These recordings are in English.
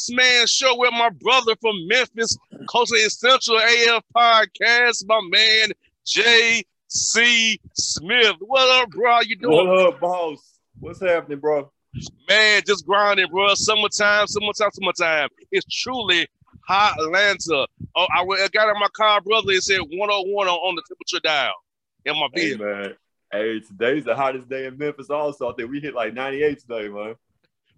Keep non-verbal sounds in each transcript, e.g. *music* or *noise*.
Boss Man Show with my brother from Memphis, the Essential AF podcast, my man J.C. Smith. What up, bro? How you doing? What up, boss? What's happening, bro? Man, just grinding, bro. Summertime, summertime, summertime. It's truly hot Atlanta. Oh, I, I got in my car, brother. It said 101 on, on the temperature dial in my Hey, vehicle. man. Hey, today's the hottest day in Memphis. Also, I think we hit like 98 today, man.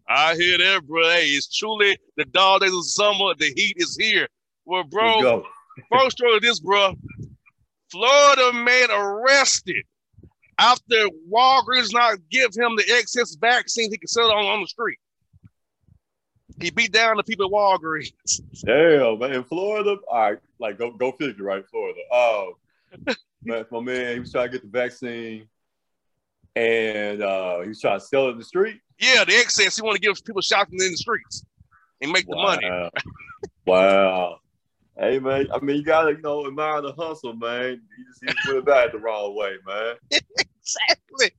I hear that, bro. Hey, it's truly the dog days of summer. The heat is here. Well, bro, first story of this, bro. Florida man arrested after Walgreens not give him the excess vaccine he can sell on, on the street. He beat down the people at Walgreens. Damn, man. In Florida, all right, like go go figure, right? Florida. Oh, *laughs* man, my man, he was trying to get the vaccine, and uh, he was trying to sell it in the street. Yeah, the excess. He want to give people shopping in the streets and make the money. Wow. wow. Hey, man. I mean, you gotta, you know, admire the hustle, man. You just, you just went about it the wrong way, man. *laughs* Exactly.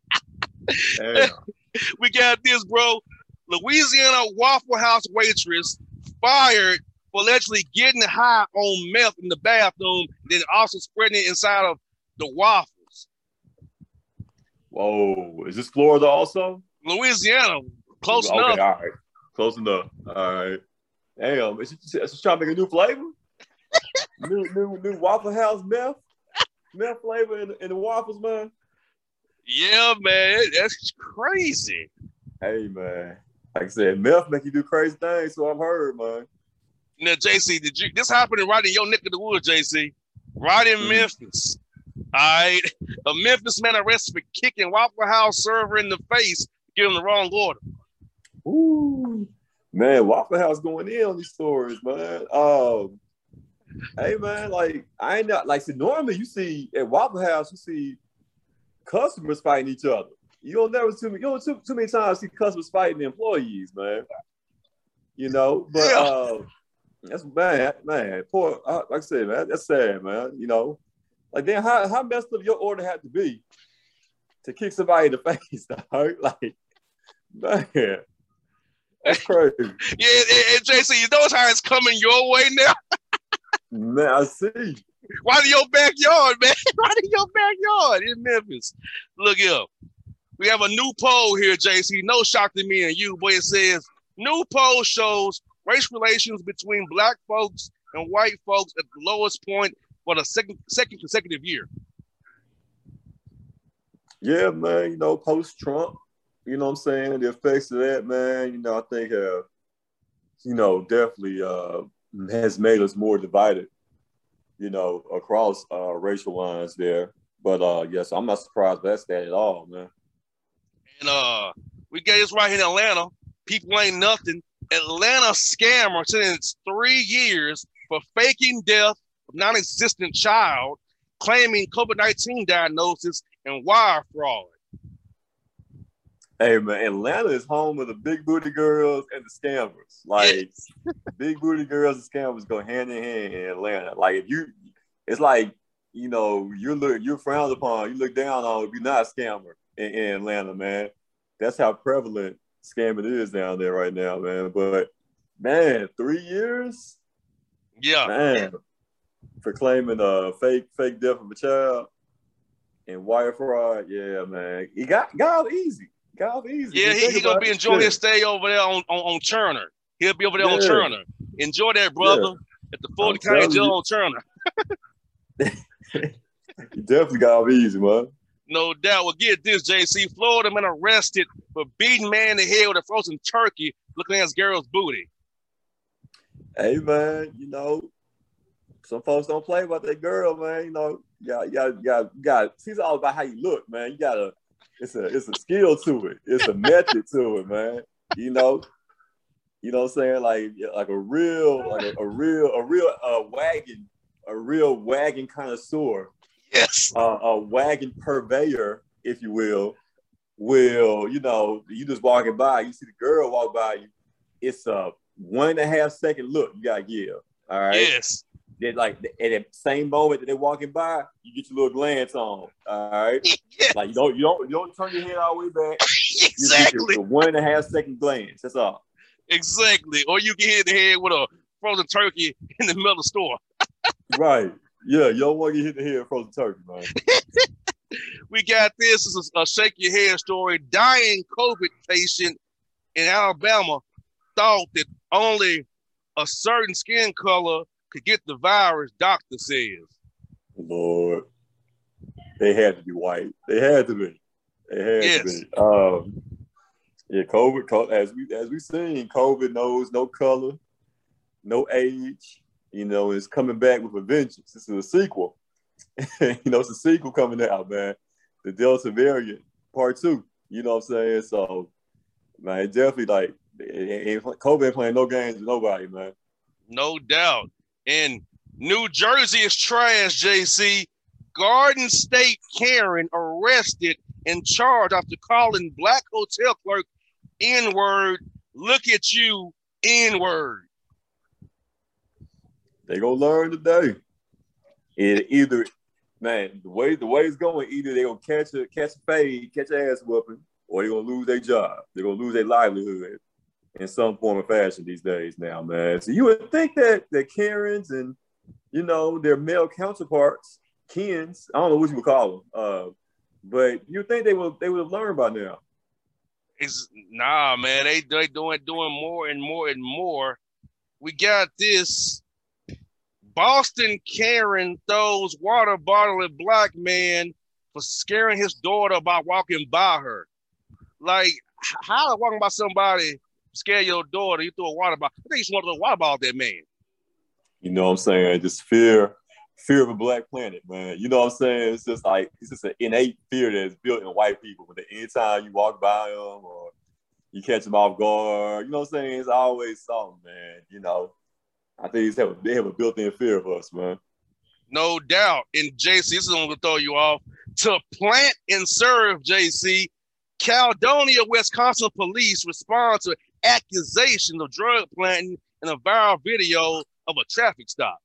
Damn. *laughs* We got this, bro. Louisiana Waffle House waitress fired for allegedly getting high on meth in the bathroom, then also spreading it inside of the waffles. Whoa, is this Florida also? Louisiana, close okay, enough. All right, close enough. All right. Damn, is she, is she trying to make a new flavor? *laughs* new, new, new Waffle House meth, meth flavor in, in the waffles, man. Yeah, man, that's crazy. Hey, man. Like I said, meth make you do crazy things. So I've heard, man. Now, JC, did you this happened right in your neck of the woods, JC? Right in Mhm. Memphis. All right. A Memphis man arrested for kicking Waffle House server in the face, giving the wrong order. Ooh, man, Waffle House going in on these stories, man. Um, hey, man, like I ain't not like see, normally you see at Waffle House you see customers fighting each other. You don't never too many, you don't too, too many times see customers fighting the employees, man. You know, but Yeah. uh, that's man, man. Poor, uh, like I said, man, that's sad, man. You know, like then how how messed up your order had to be to kick somebody in the *laughs* face, dog? Like, man. That's crazy. *laughs* Yeah, and, JC, you know how it's coming your way now? *laughs* Man, I see. Right in your backyard, man. Right in your backyard in Memphis. Look here. We have a new poll here, JC. No shock to me and you, but it says new poll shows race relations between black folks and white folks at the lowest point for the second second consecutive year. Yeah, man, you know, post Trump, you know what I'm saying? The effects of that, man, you know, I think have, you know, definitely uh has made us more divided, you know, across uh racial lines there. But uh yes, I'm not surprised that's that at all, man. And uh we got this right here in Atlanta. People ain't nothing. Atlanta scammer sentenced three years for faking death of non-existent child, claiming COVID-19 diagnosis and wire fraud. Hey man, Atlanta is home of the big booty girls and the scammers. Like *laughs* big booty girls and scammers go hand in hand in Atlanta. Like if you, it's like you know you're look you're frowned upon, you look down on if you're not a scammer in, in Atlanta, man. That's how prevalent scamming is down there right now, man. But man, three years, Yeah. man, for claiming a fake fake death of a child and wire fraud. Yeah, man, he got got easy. Got easy. Yeah, he, he gonna be enjoying Yeah. his stay over there on, on, on Turner. He'll be over there on Turner. Enjoy that, brother. At the Fulton County Jail on Turner. *laughs* *laughs* He definitely got off easy, man. No doubt. Well, get this, JC. Florida man arrested for beating man in the head with a frozen turkey looking at his girl's booty. Hey, man, you know, some folks don't play about their girl, man. You know, you got, you got, you got, got. It's all about how you look, man. You gotta. It's a, it's a skill to it. It's a method to it, man. You know, you know what I'm saying? Like, like a real, like a, a real, a real uh, wagon, a real wagon connoisseur Yes. uh, a wagon purveyor, if you will, will, you know, you just walking by, you see the girl walk by you, it's a one and a half second look you gotta give. All right. Yes. Like at the same moment that they're walking by, you get your little glance on. All right. *laughs* Yes. Like you don't you don't you don't turn your head all the way back. *laughs* You just get exactly. your one and a half second glance. That's all. Exactly. Or you can hit the head with a frozen turkey in the middle of the store. *laughs* right. Yeah, you don't want to get hit the head with frozen turkey, man. we got this. this is a, a shake your head story. Dying COVID patient in Alabama thought that only a certain skin color could get the virus, doctor says. Lord. They had to be white. They had to be. They had Yes. to be. Um, yeah, COVID, as we as we seen, COVID knows no color, no age. You know, it's coming back with a vengeance. This is a sequel. *laughs* you know, it's a sequel coming out, man. The Delta variant, part two. You know what I'm saying? So, man, definitely like COVID ain't playing no games with nobody, man. No doubt. And New Jersey is trash, JC. Garden State Karen arrested and charged after calling black hotel clerk N word. Look at you, N word. They gonna learn today. It either, man, the way the way it's going, either they gonna catch a catch a fade, catch a ass whooping, or they gonna lose their job. They're gonna lose their livelihood in some form or fashion these days now, man. So you would think that that Karens and you know their male counterparts, Kens, I don't know what you would call them, uh, but you think they would they would have learned by now. It's nah, man. They they doing doing more and more and more. We got this. Boston Karen throws water bottle at black man for scaring his daughter by walking by her. Like, how walking by somebody scare your daughter? You throw a water bottle. I think you just want to throw a water bottle at that man. You know what I'm saying? Just fear, fear of a black planet, man. You know what I'm saying? It's just like it's just an innate fear that's built in white people. But anytime you walk by them or you catch them off guard, you know what I'm saying? It's always something, man. You know, I think they have a, they have a built-in fear of us, man. No doubt. And JC, this is going to throw you off. To plant and serve, JC, Caledonia, Wisconsin police respond to accusations of drug planting in a viral video of a traffic stop.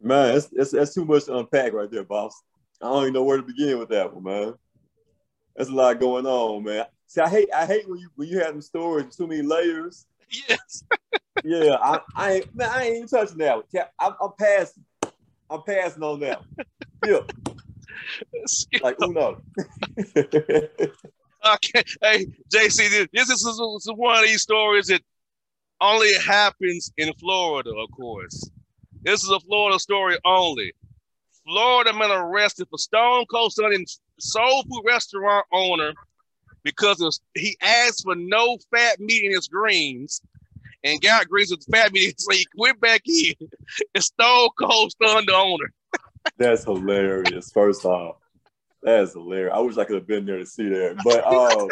Man, that's, that's, that's too much to unpack right there, boss. I don't even know where to begin with that one, man. That's a lot going on, man. See, I hate I hate when you when you have them stories too many layers. *laughs* Yes. Yeah, I, I ain't man, I ain't even touching that one. I'm, I'm passing. I'm passing on that. One. Yeah, *laughs* like Uno. *laughs* Okay. Hey, JC, this, is, this is one of these stories that only happens in Florida, of course. This is a Florida story only. Florida man arrested for Stone Cold Stunning soul food restaurant owner because he asked for no fat meat in his greens and got greens with fat meat. *laughs* So he went back in and Stone Cold stunned the owner. That's hilarious. First off, that is hilarious. I wish I could have been there to see that. But um,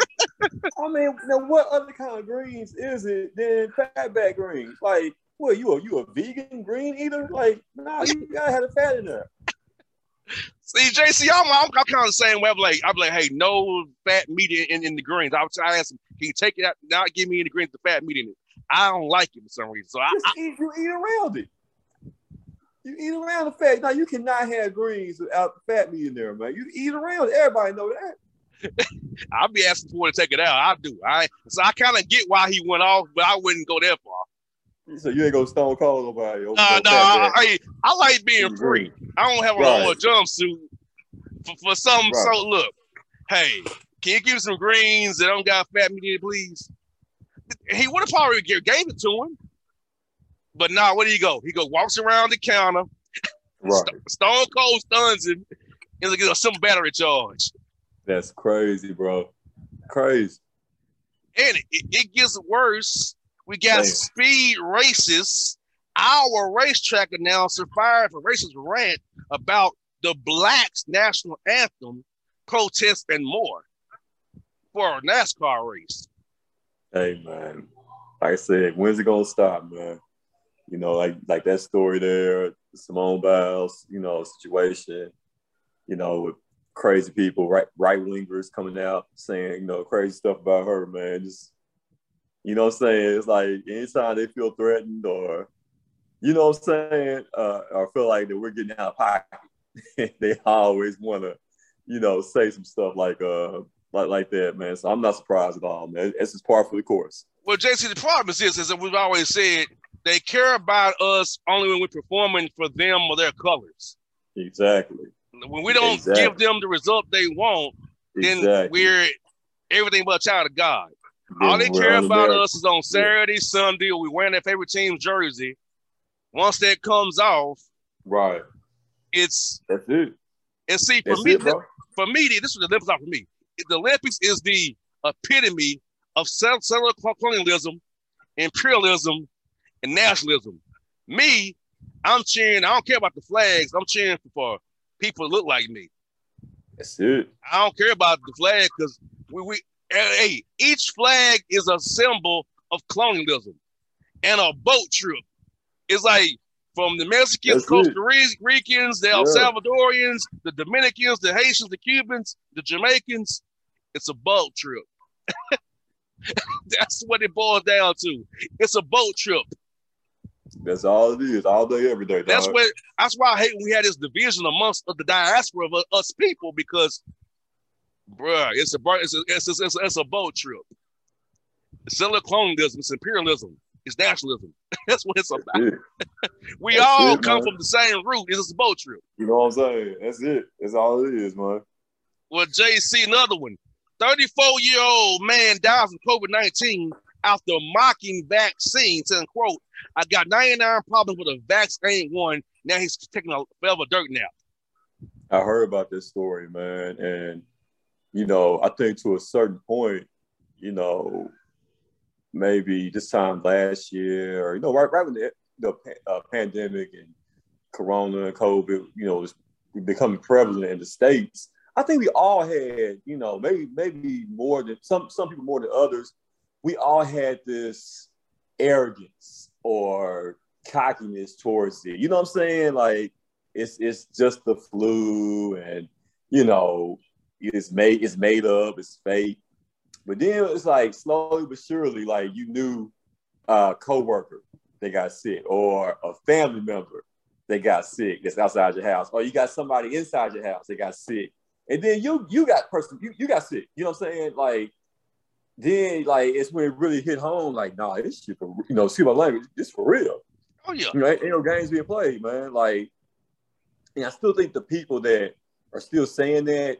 I mean, now what other kind of greens is it than fatback greens? Like, what you are you a vegan green eater? Like, nah, you gotta have the fat in there. See, JC, I'm, I'm, I'm kind of the same way. I'm like, I'm like, hey, no fat meat in, in, the greens. I was I asked him, can you take it out? Now give me any greens the fat meat in it. I don't like it for some reason. So I, Just eat, you eat around it. You eat around the fat. Now you cannot have greens without the fat in there, man. You eat around. Everybody know that. *laughs* I'll be asking for to take it out. I do. I so I kind of get why he went off, but I wouldn't go that far. So you ain't gonna stone cold nobody. no nah. I. I, I like being free. I don't have a Right. whole jumpsuit for, for some. Right. So look, hey, can you give me some greens that don't got fat meat in please? He would have probably gave it to him, but now nah, where do you go? He go walks around the counter, *laughs* Right. St- Stone Cold stuns him, and a simple battery charge. That's crazy, bro. Crazy. And it, it gets worse. We got Damn. speed racists. Our racetrack announcer fired for racist rant about the Blacks national anthem, protests, and more for a NASCAR race. Hey man, like I said, when's it gonna stop, man? You know, like like that story there, the Simone Biles, you know, situation. You know, with crazy people, right right wingers coming out saying, you know, crazy stuff about her, man. Just you know I'm saying? It's like anytime they feel threatened or you know what I'm saying, uh, or feel like that we're getting out of pocket, *laughs* they always wanna, you know, say some stuff like uh like like that, man. So I'm not surprised at all, man. It's just par for the course. Well, JC, the problem is this: is that we've always said they care about us only when we're performing for them or their colors. Exactly. When we don't exactly. give them the result they want, then exactly. we're everything but a child of God. All they care about us is on Saturday, yeah. Sunday, we wearing their favorite team's jersey. Once that comes off, right, it's that's it. And see, for that's me, it, for me, this is the Olympics for me. The Olympics is the epitome of settler colonialism, imperialism, and nationalism. Me, I'm cheering. I don't care about the flags. I'm cheering for people that look like me. That's it. I don't care about the flag because we, we eh, hey, each flag is a symbol of colonialism and a boat trip. It's like from the Mexicans, That's Costa Ricans, the El yeah. Salvadorians, the Dominicans, the Haitians, the Cubans, the Jamaicans. It's a boat trip. *laughs* That's what it boils down to. It's a boat trip. That's all it is, all day, every day. Dog. That's what. That's why I hate when we had this division amongst the diaspora of us people because, bruh, it's a it's a it's a, it's a, it's a boat trip. It's colonialism, it's imperialism, it's nationalism. *laughs* That's what it's about. It. *laughs* we That's all it, come from the same root. It's a boat trip. You know what I'm saying? That's it. That's all it is, man. Well, JC, another one. 34 year old man dies of COVID 19 after mocking vaccines, saying, quote, I got 99 problems with a vaccine one. Now he's taking a forever dirt nap. I heard about this story, man. And, you know, I think to a certain point, you know, maybe this time last year, or, you know, right, right when the, the uh, pandemic and Corona and COVID, you know, was becoming prevalent in the States, I think we all had, you know, maybe maybe more than some some people more than others. We all had this arrogance or cockiness towards it. You know what I'm saying? Like it's it's just the flu, and you know it's made it's made up, it's fake. But then it's like slowly but surely, like you knew a coworker they got sick, or a family member they got sick that's outside your house, or you got somebody inside your house they got sick and then you you got person you, you got sick. You know what I'm saying? Like then like it's when it really hit home. Like nah, this shit for you know see my language. This for real. Oh yeah. Right? Ain't no games being played, man. Like, and I still think the people that are still saying that,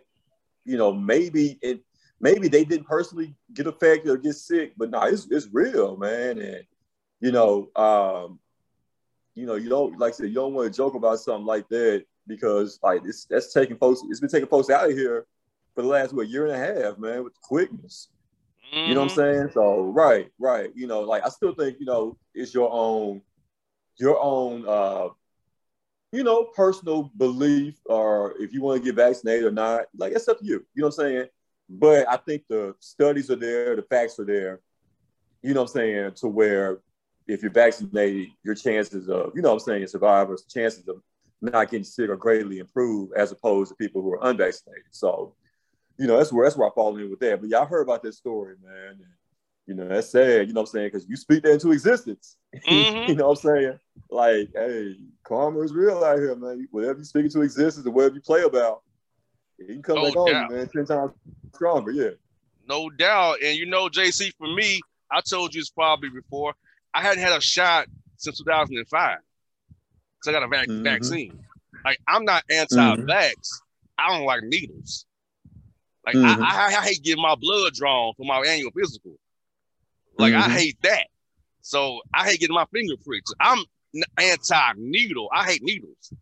you know, maybe it maybe they didn't personally get affected or get sick, but nah, it's it's real, man. And you know, um, you know, you don't like I said, you don't want to joke about something like that because like it's that's taking folks. It's been taking folks out of here for the last what year and a half, man, with quickness. Mm-hmm. You know what I'm mm-hmm. saying? So right, right. You know, like I still think you know it's your own, your own, uh, you know, personal belief, or if you want to get vaccinated or not. Like it's up to you. You know what I'm saying? But I think the studies are there, the facts are there. You know what I'm saying? To where if you're vaccinated, your chances of, you know what I'm saying, survivors, chances of not getting sick are greatly improved as opposed to people who are unvaccinated. So, you know, that's where that's where I fall in with that. But y'all heard about this story, man. And, you know, that's sad, you know what I'm saying? Because you speak that into existence. *laughs* Mm-hmm. you know what I'm saying? Like, hey, karma is real out here, man. Whatever you speak into existence and whatever you play about, you can come no back doubt. on you, man, 10 times stronger, yeah. No doubt. And you know, JC, for me, I told you this probably before, I hadn't had a shot since 2005 because I got a vac- mm-hmm. vaccine. Like I'm not anti-vax. Mm-hmm. I don't like needles. Like mm-hmm. I, I, I, hate getting my blood drawn for my annual physical. Like I mm-hmm. hate that. So I hate getting my finger pricked. I'm anti-needle. I hate needles.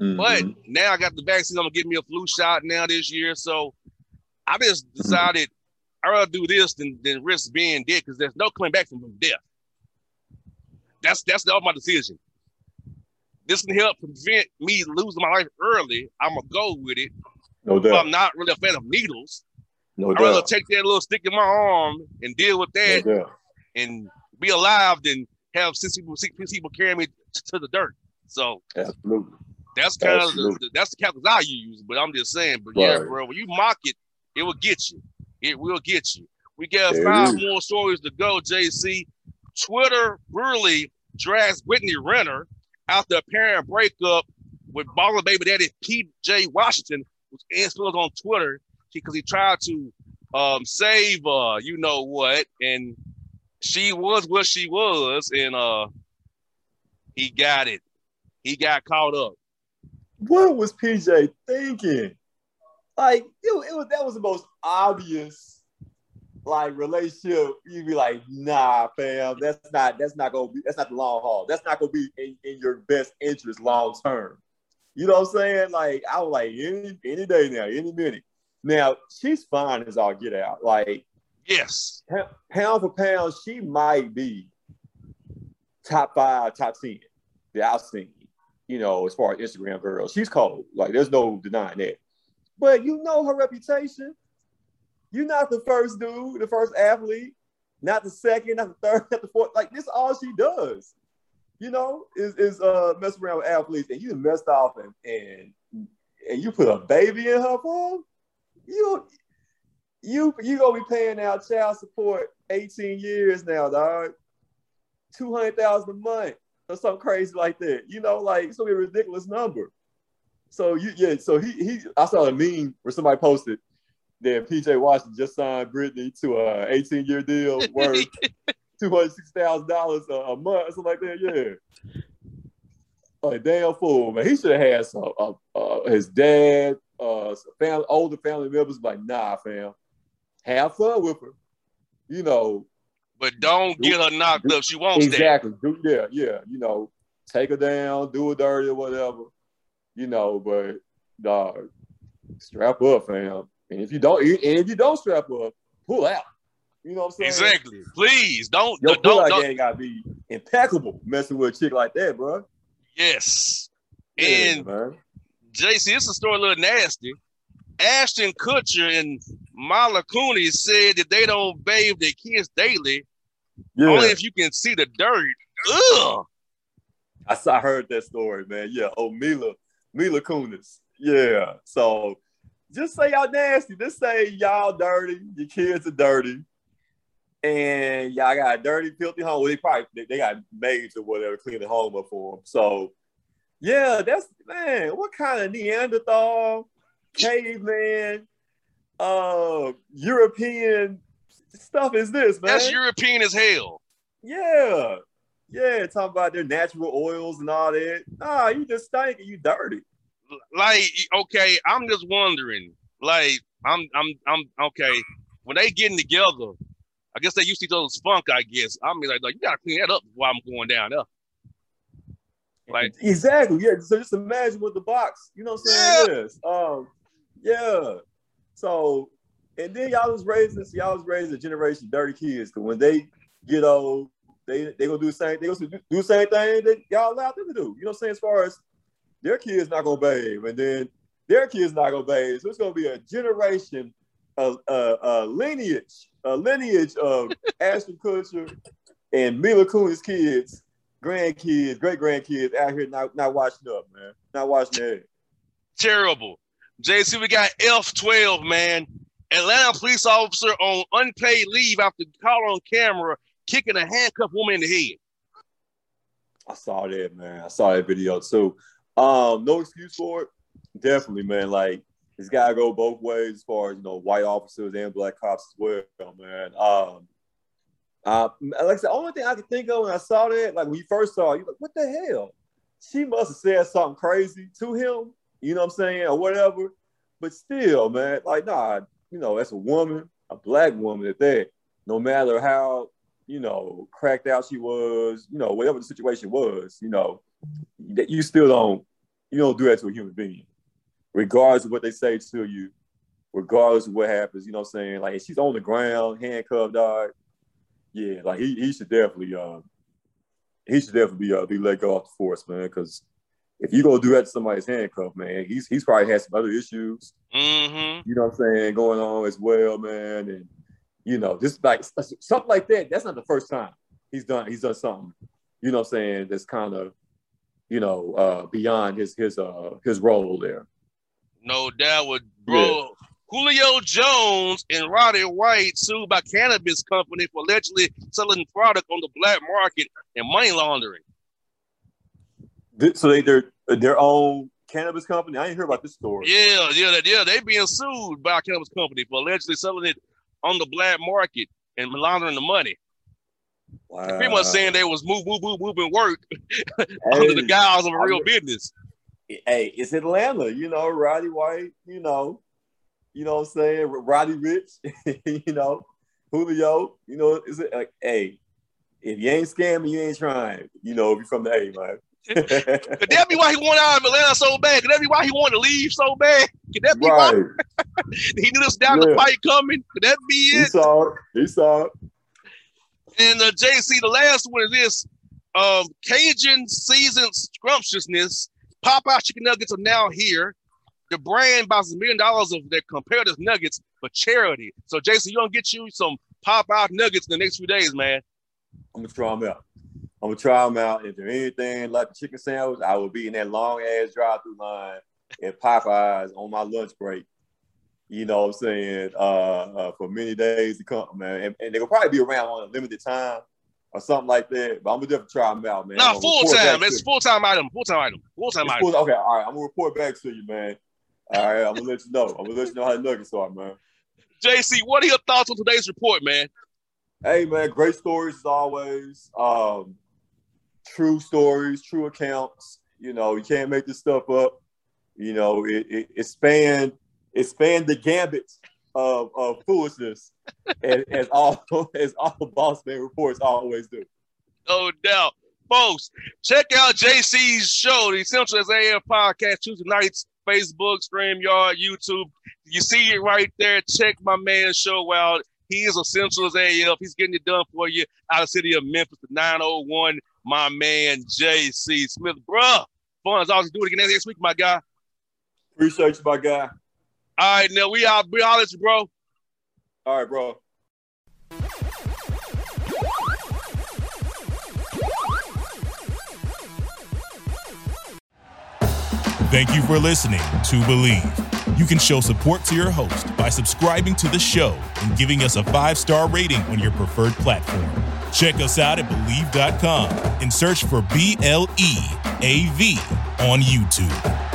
Mm-hmm. But now I got the vaccine. I'm gonna give me a flu shot now this year. So I just mm-hmm. decided I'd rather do this than, than risk being dead because there's no coming back from death. That's that's all my decision this can help prevent me losing my life early, I'm gonna go with it. No doubt. I'm not really a fan of needles. No I'd doubt. rather take that little stick in my arm and deal with that no and be alive than have six people, six people carry me to the dirt. So absolutely, that's kind absolutely. of the, that's the calculus I use. But I'm just saying, but right. yeah, bro, when you mock it, it will get you. It will get you. We got there five more stories to go, JC. Twitter really drags Brittany Renner after a parent breakup with baller baby daddy PJ Washington, influenced on Twitter because he tried to um, save uh, you know what, and she was what she was, and uh, he got it. He got caught up. What was PJ thinking? Like it, it was that was the most obvious like relationship. You'd be like, nah, fam, that's not that's not gonna be that's not the long haul. That's not gonna be in, in your best interest long term. You know what I'm saying? Like I was like any any day now, any minute. Now she's fine as all get out. Like yes, pound for pound, she might be top five, top ten that I've seen. You know, as far as Instagram girls, she's cold. Like there's no denying that. But you know her reputation. You're not the first dude, the first athlete, not the second, not the third, not the fourth. Like this, all she does, you know, is is uh mess around with athletes, and you messed off and and and you put a baby in her phone. You you you gonna be paying out child support 18 years now, dog. Two hundred thousand a month or something crazy like that. You know, like it's gonna be a ridiculous number. So you yeah, so he he I saw a meme where somebody posted that PJ Washington just signed Brittany to a 18 year deal *laughs* worth two hundred six thousand dollars a month, something like that. Yeah, like damn fool, man. He should have had some uh, uh, his dad, uh, family, older family members. Like, nah, fam, have fun with her. You know, but don't do, get her knocked do, up. She won't exactly. Do, yeah, yeah. You know, take her down, do her dirty or whatever. You know, but dog, strap up, fam. And if you don't, and if you don't strap up, pull out. You know what I'm saying? Exactly. Please don't. Your don't, don't, don't. game gotta be impeccable messing with a chick like that, bro. Yes. Yeah, and man. JC, it's a story a little nasty. Ashton Kutcher and Mila Kunis said that they don't bathe their kids daily. Yeah. Only if you can see the dirt. Ugh. I saw, I heard that story, man. Yeah. Oh, Mila, Mila Kunis. Yeah. So just say y'all nasty. Just say y'all dirty. Your kids are dirty. And y'all got a dirty, filthy home. Well, they probably they, they got maids or whatever clean the home up for them. So, yeah, that's man. What kind of Neanderthal, caveman, uh, European stuff is this, man? That's European as hell. Yeah, yeah. Talking about their natural oils and all that. Nah, you just stink and you dirty like okay, I'm just wondering. Like I'm I'm I'm okay. When they getting together, I guess they used to each other's funk. I guess I mean like, like you gotta clean that up while I'm going down there. Like exactly, yeah. So just imagine with the box, you know what I'm saying? Yeah. Yes. Um, yeah. So and then y'all was raising, so y'all was raising a generation of dirty kids. Cause when they get old, they they gonna do the same. They gonna do the same thing that y'all allowed them to do. You know what I'm saying? As far as their kids not gonna bathe, and then their kids not gonna bathe. So it's gonna be a generation, a, a, a lineage, a lineage of *laughs* Ashton Kutcher and Mila Kunis kids, grandkids, great grandkids out here not, not watching up, man, not watching that. Terrible. JC, we got F12, man. Atlanta police officer on unpaid leave after caught on camera kicking a handcuffed woman in the head. I saw that, man. I saw that video too. Um, no excuse for it. Definitely, man. Like it's gotta go both ways as far as you know, white officers and black cops as well, man. Um, uh, like I said, the only thing I could think of when I saw that, like when you first saw you like, what the hell? She must have said something crazy to him, you know what I'm saying, or whatever. But still, man, like, nah, you know, that's a woman, a black woman at that. No matter how, you know, cracked out she was, you know, whatever the situation was, you know, that you still don't you don't do that to a human being, regardless of what they say to you, regardless of what happens. You know what I'm saying? Like she's on the ground, handcuffed, dog. Yeah, like he, he should definitely uh, he should definitely be uh, be let go off the force, man. Because if you go do that to somebody's handcuff, man, he's he's probably had some other issues. Mm-hmm. You know what I'm saying going on as well, man. And you know, just like something like that. That's not the first time he's done he's done something. You know what I'm saying? That's kind of you know, uh, beyond his his uh his role there. No doubt, with bro. Yeah. Julio Jones and Roddy White sued by cannabis company for allegedly selling product on the black market and money laundering. So they they're uh, their own cannabis company. I didn't hear about this story. Yeah, yeah, yeah. They being sued by a cannabis company for allegedly selling it on the black market and laundering the money. Wow. Pretty much saying they was move, move, move, moving work *laughs* under the guise of a real I- business. Hey, it's Atlanta, you know, Roddy White, you know, you know what I'm saying, Roddy Rich, *laughs* you know, Julio, you know, is it like, hey, if you ain't scamming, you ain't trying, you know, if you're from the A, man. *laughs* Could that be why he wanted out of Atlanta so bad? Could that be why he wanted to leave so bad? Could that be why *laughs* he knew this down the Yeah. fight coming? Could that be it? He saw it. He saw it. And uh, JC, the last one is this um, Cajun seasoned scrumptiousness. Popeye chicken nuggets are now here. The brand buys a million dollars of their competitive nuggets for charity. So, Jason, you gonna get you some Popeye nuggets in the next few days, man. I'm gonna try them out. I'm gonna try them out. If there's anything like the chicken sandwich, I will be in that long ass drive-through line at Popeyes on my lunch break. You know what I'm saying? Uh, uh, for many days to come, man. And, and they will probably be around on a limited time or something like that. But I'm gonna definitely try them out, man. Nah, full time. It's full time item. Full time item. Full time item. full- okay, all right. I'm gonna report back to you, man. All right, I'm gonna let you know. I'm gonna let you know how the nuggets are, man. JC, what are your thoughts on today's report, man? Hey man, great stories as always. Um, true stories, true accounts. You know, you can't make this stuff up. You know, it it, it spanned it spanned the gambit of, of foolishness, as, *laughs* as all as all boss man reports always do. No doubt. Folks, check out JC's show, the Essential as AF podcast, Tuesday nights, Facebook, StreamYard, YouTube. You see it right there. Check my man's show out. He is Essential as AF. He's getting it done for you out of the city of Memphis, the 901. My man, JC Smith. Bruh, fun as always. Do it again next week, my guy. Appreciate you, my guy. All right, now we out. We holler at you, bro. All right, bro. Thank you for listening to Bleav. You can show support to your host by subscribing to the show and giving us a five star rating on your preferred platform. Check us out at Bleav.com and search for B L E A V on YouTube.